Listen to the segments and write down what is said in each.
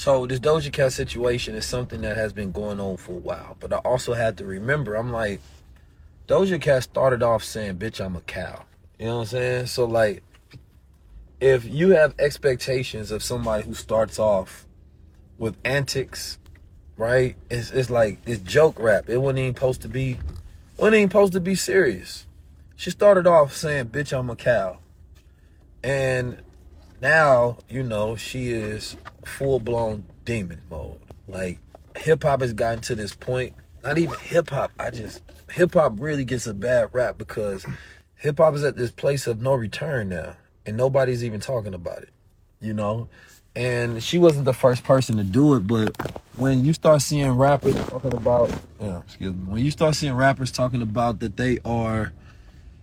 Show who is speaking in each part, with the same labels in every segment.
Speaker 1: So this Doja Cat situation is something that has been going on for a while. But I also had to remember, I'm like, Doja Cat started off saying, bitch, I'm a cow. You know what I'm saying? So like, if you have expectations of somebody who starts off with antics, right? It's it's like it's joke rap. It wasn't even supposed to be wasn't even supposed to be serious. She started off saying, bitch, I'm a cow. And now, you know, she is full blown demon mode. Like hip hop has gotten to this point. Not even hip hop. I just hip hop really gets a bad rap because hip hop is at this place of no return now, and nobody's even talking about it. You know, and she wasn't the first person to do it, but when you start seeing rappers talking about, yeah, excuse me, when you start seeing rappers talking about that they are,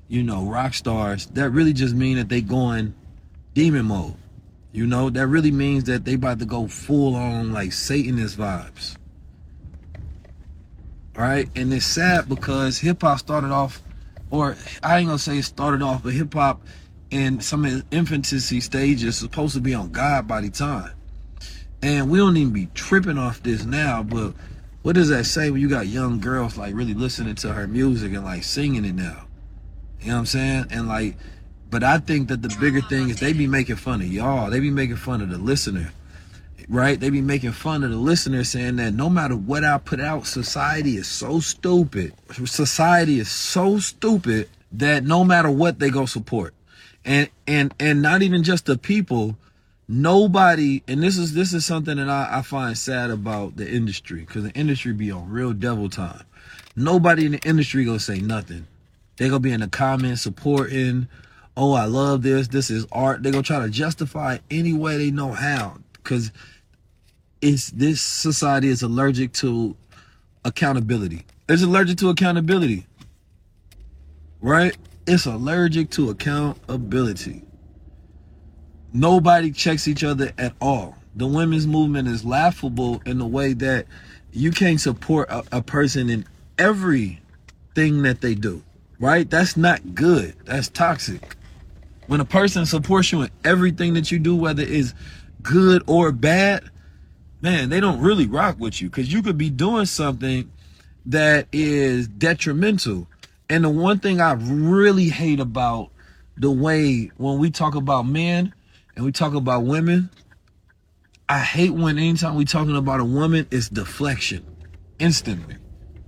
Speaker 1: you know, rock stars, that really just mean that they going demon mode. You know, that really means that they about to go full on like Satanist vibes. Right? And it's sad because hip hop started off, or I ain't gonna say it started off, but hip hop in some of its infancy stages supposed to be on God by the time. And we don't even be tripping off this now, but what does that say when you got young girls like really listening to her music and like singing it now? You know what I'm saying? And like but I think that the bigger thing is they be making fun of y'all. They be making fun of the listener. Right? They be making fun of the listener saying that no matter what I put out, society is so stupid. Society is so stupid that no matter what they go support. And and and not even just the people, nobody and this is this is something that I, I find sad about the industry, because the industry be on real devil time. Nobody in the industry gonna say nothing. They gonna be in the comments supporting oh, I love this. This is art. They're gonna try to justify any way they know how. Cause it's this society is allergic to accountability. It's allergic to accountability. Right? It's allergic to accountability. Nobody checks each other at all. The women's movement is laughable in the way that you can't support a, a person in everything that they do. Right? That's not good. That's toxic. When a person supports you in everything that you do, whether it's good or bad, man, they don't really rock with you because you could be doing something that is detrimental. And the one thing I really hate about the way when we talk about men and we talk about women, I hate when anytime we talking about a woman, it's deflection instantly.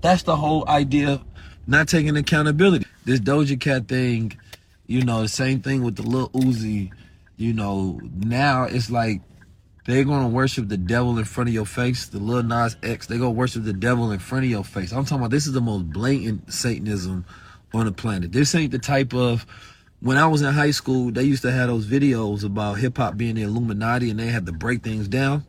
Speaker 1: That's the whole idea of not taking accountability. This Doja Cat thing you know, the same thing with the Lil Uzi. You know, now it's like they're gonna worship the devil in front of your face. The Lil Nas X, they gonna worship the devil in front of your face. I'm talking about this is the most blatant Satanism on the planet. This ain't the type of when I was in high school, they used to have those videos about hip hop being the Illuminati and they had to break things down.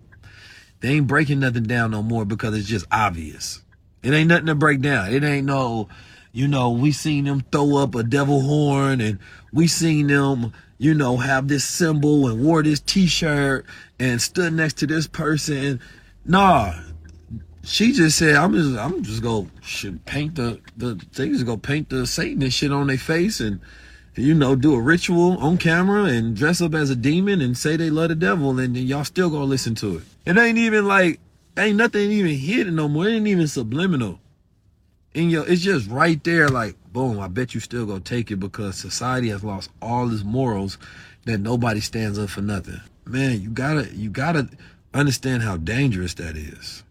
Speaker 1: They ain't breaking nothing down no more because it's just obvious. It ain't nothing to break down. It ain't no you know, we seen them throw up a devil horn and we seen them, you know, have this symbol and wore this t-shirt and stood next to this person. Nah. She just said, I'm just I'm just gonna paint the the they just go paint the Satanist shit on their face and you know, do a ritual on camera and dress up as a demon and say they love the devil and then y'all still gonna listen to it. It ain't even like ain't nothing even hidden no more. It ain't even subliminal in your it's just right there like boom i bet you still gonna take it because society has lost all its morals that nobody stands up for nothing. Man you gotta you gotta understand how dangerous that is.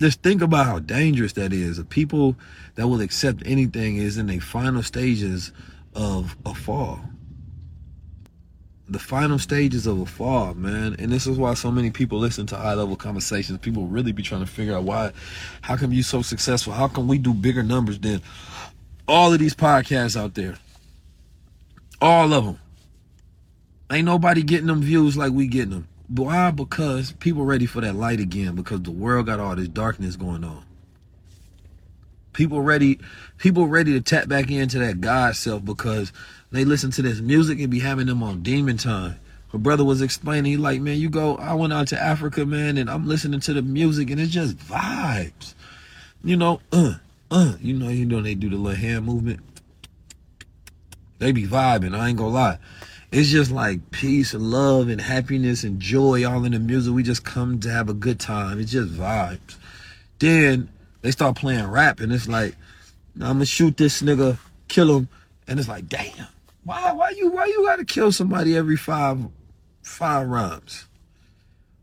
Speaker 1: Just think about how dangerous that is. The people that will accept anything is in the final stages of a fall the final stages of a fall, man. And this is why so many people listen to high level conversations. People really be trying to figure out why, how come you so successful? How come we do bigger numbers than all of these podcasts out there? All of them. Ain't nobody getting them views like we getting them. Why? Because people ready for that light again because the world got all this darkness going on. People ready, people ready to tap back into that God self because they listen to this music and be having them on demon time. My brother was explaining, he like, man, you go, I went out to Africa, man, and I'm listening to the music and it's just vibes. You know, uh, uh, you know, you know, they do the little hand movement. They be vibing, I ain't gonna lie. It's just like peace and love and happiness and joy all in the music. We just come to have a good time. It's just vibes. Then they start playing rap and it's like, I'm gonna shoot this nigga, kill him, and it's like, damn, why why you why you gotta kill somebody every five five rhymes?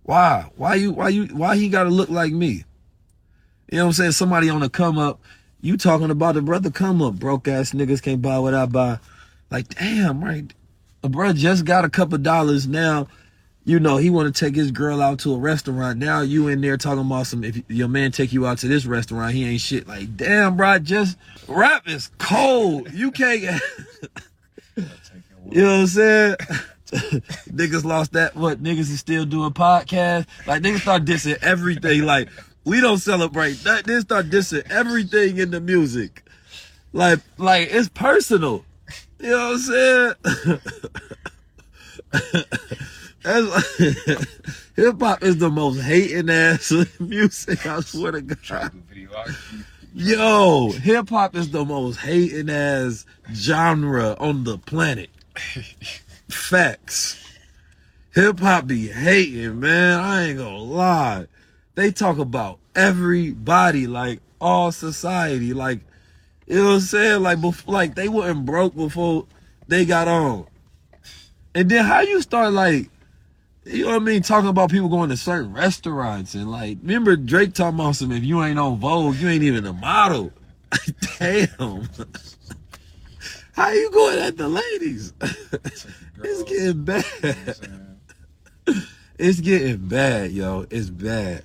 Speaker 1: Why? Why you why you why he gotta look like me? You know what I'm saying? Somebody on the come up, you talking about the brother come up, broke ass niggas can't buy what I buy. Like, damn, right. A brother just got a couple dollars now. You know, he want to take his girl out to a restaurant. Now you in there talking about some if your man take you out to this restaurant, he ain't shit. Like, damn, bro, just rap is cold. You can't You know what I'm saying? niggas lost that. What niggas is still doing podcasts? Like niggas start dissing everything. Like we don't celebrate that. They start dissing everything in the music. Like like it's personal. You know what I'm saying? That's hip hop is the most hating ass music. I swear to God. Yo, hip hop is the most hating ass genre on the planet. Facts. Hip hop be hating, man. I ain't gonna lie. They talk about everybody, like all society, like you know what I'm saying? Like before, like they weren't broke before they got on. And then how you start like, you know what I mean, talking about people going to certain restaurants and like, remember Drake talking about some if you ain't on Vogue, you ain't even a model. Damn. How you going at the ladies? it's getting bad. it's getting bad, yo. It's bad.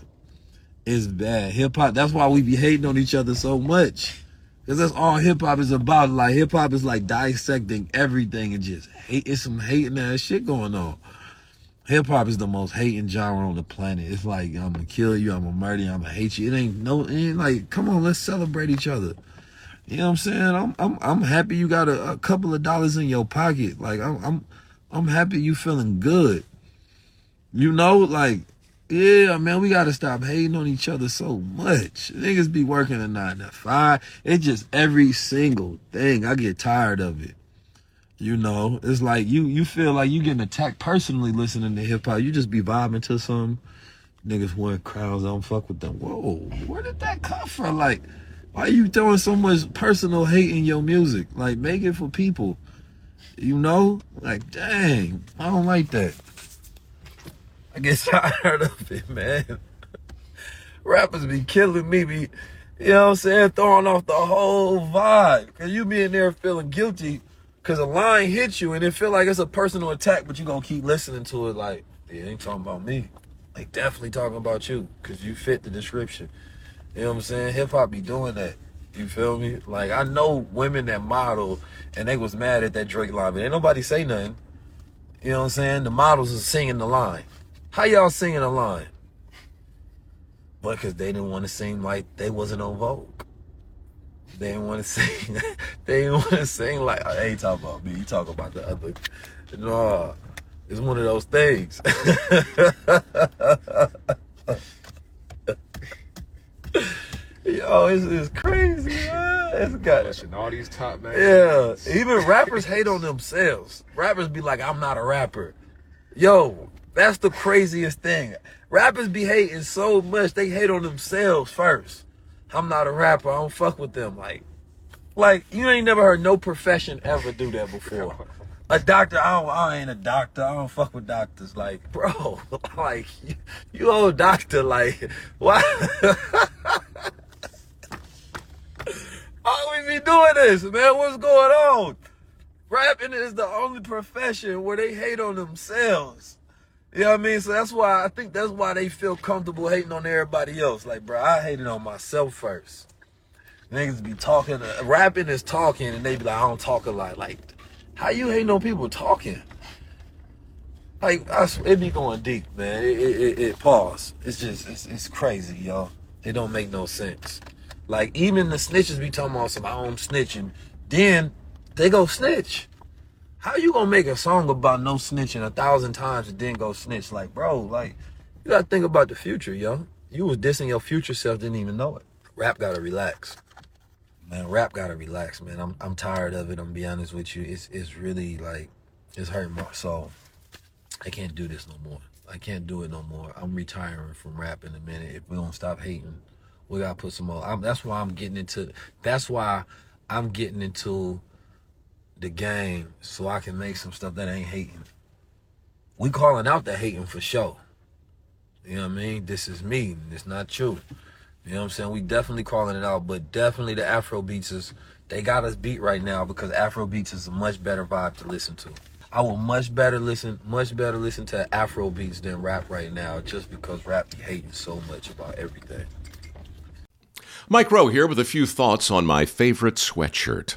Speaker 1: It's bad. Hip hop. That's why we be hating on each other so much. Cause that's all hip hop is about. Like hip hop is like dissecting everything and just hate. It's some hating ass shit going on. Hip hop is the most hating genre on the planet. It's like I'm gonna kill you, I'm gonna murder you, I'm gonna hate you. It ain't no. It ain't like come on, let's celebrate each other. You know what I'm saying? I'm I'm I'm happy you got a, a couple of dollars in your pocket. Like I'm I'm I'm happy you feeling good. You know, like yeah, man, we gotta stop hating on each other so much. Niggas be working a nine to five. It's just every single thing. I get tired of it. You know, it's like you you feel like you getting attacked personally listening to hip hop. You just be vibing to some niggas wearing crowns. I don't fuck with them. Whoa, where did that come from? Like why you throwing so much personal hate in your music? Like, make it for people. You know? Like, dang, I don't like that. I get tired of it, man. Rappers be killing me, be, you know what I'm saying? Throwing off the whole vibe. Cause you be in there feeling guilty cause a line hits you and it feel like it's a personal attack, but you gonna keep listening to it like, yeah, ain't talking about me. Like, definitely talking about you cause you fit the description. You know what I'm saying? Hip hop be doing that. You feel me? Like I know women that model and they was mad at that Drake line, but ain't nobody say nothing. You know what I'm saying? The models are singing the line. How y'all singing the line? But because they didn't want to seem like they wasn't on Vogue. They didn't want to sing. they didn't want to sing like, hey, talk about me. You talk about the other. No, it's one of those things. Yo, it's, it's crazy, man. It's got
Speaker 2: all these top man.
Speaker 1: Yeah, even rappers hate on themselves. Rappers be like, "I'm not a rapper." Yo, that's the craziest thing. Rappers be hating so much they hate on themselves first. I'm not a rapper. I don't fuck with them. Like, like you ain't never heard no profession ever do that before. A doctor, I, don't, I ain't a doctor. I don't fuck with doctors. Like, bro, like you, you old doctor. Like, why? Why we be doing this, man? What's going on? Rapping is the only profession where they hate on themselves. You know what I mean? So that's why I think that's why they feel comfortable hating on everybody else. Like, bro, I hated on myself first. Niggas be talking, uh, rapping is talking, and they be like, I don't talk a lot. Like, how you hating on people talking? Like, I it be going deep, man. It, it, it, it pause. It's just, it's, it's crazy, y'all. It don't make no sense. Like even the snitches be talking about some I don't snitching. Then they go snitch. How you gonna make a song about no snitching a thousand times and then go snitch? Like, bro, like you gotta think about the future, yo. You was dissing your future self, didn't even know it. Rap gotta relax. Man, rap gotta relax, man. I'm I'm tired of it. I'm be honest with you. It's it's really like It's hurting my soul. I can't do this no more. I can't do it no more. I'm retiring from rap in a minute. If we don't stop hating, we gotta put some more. I'm, that's why I'm getting into. That's why I'm getting into the game so I can make some stuff that ain't hating. We calling out the hating for sure. You know what I mean? This is me. It's not you. You know what I'm saying? We definitely calling it out, but definitely the Afro beats is they got us beat right now because Afro beats is a much better vibe to listen to. I will much better listen, much better listen to Afro beats than rap right now, just because rap be hating so much about everything.
Speaker 2: Mike Rowe here with a few thoughts on my favorite sweatshirt.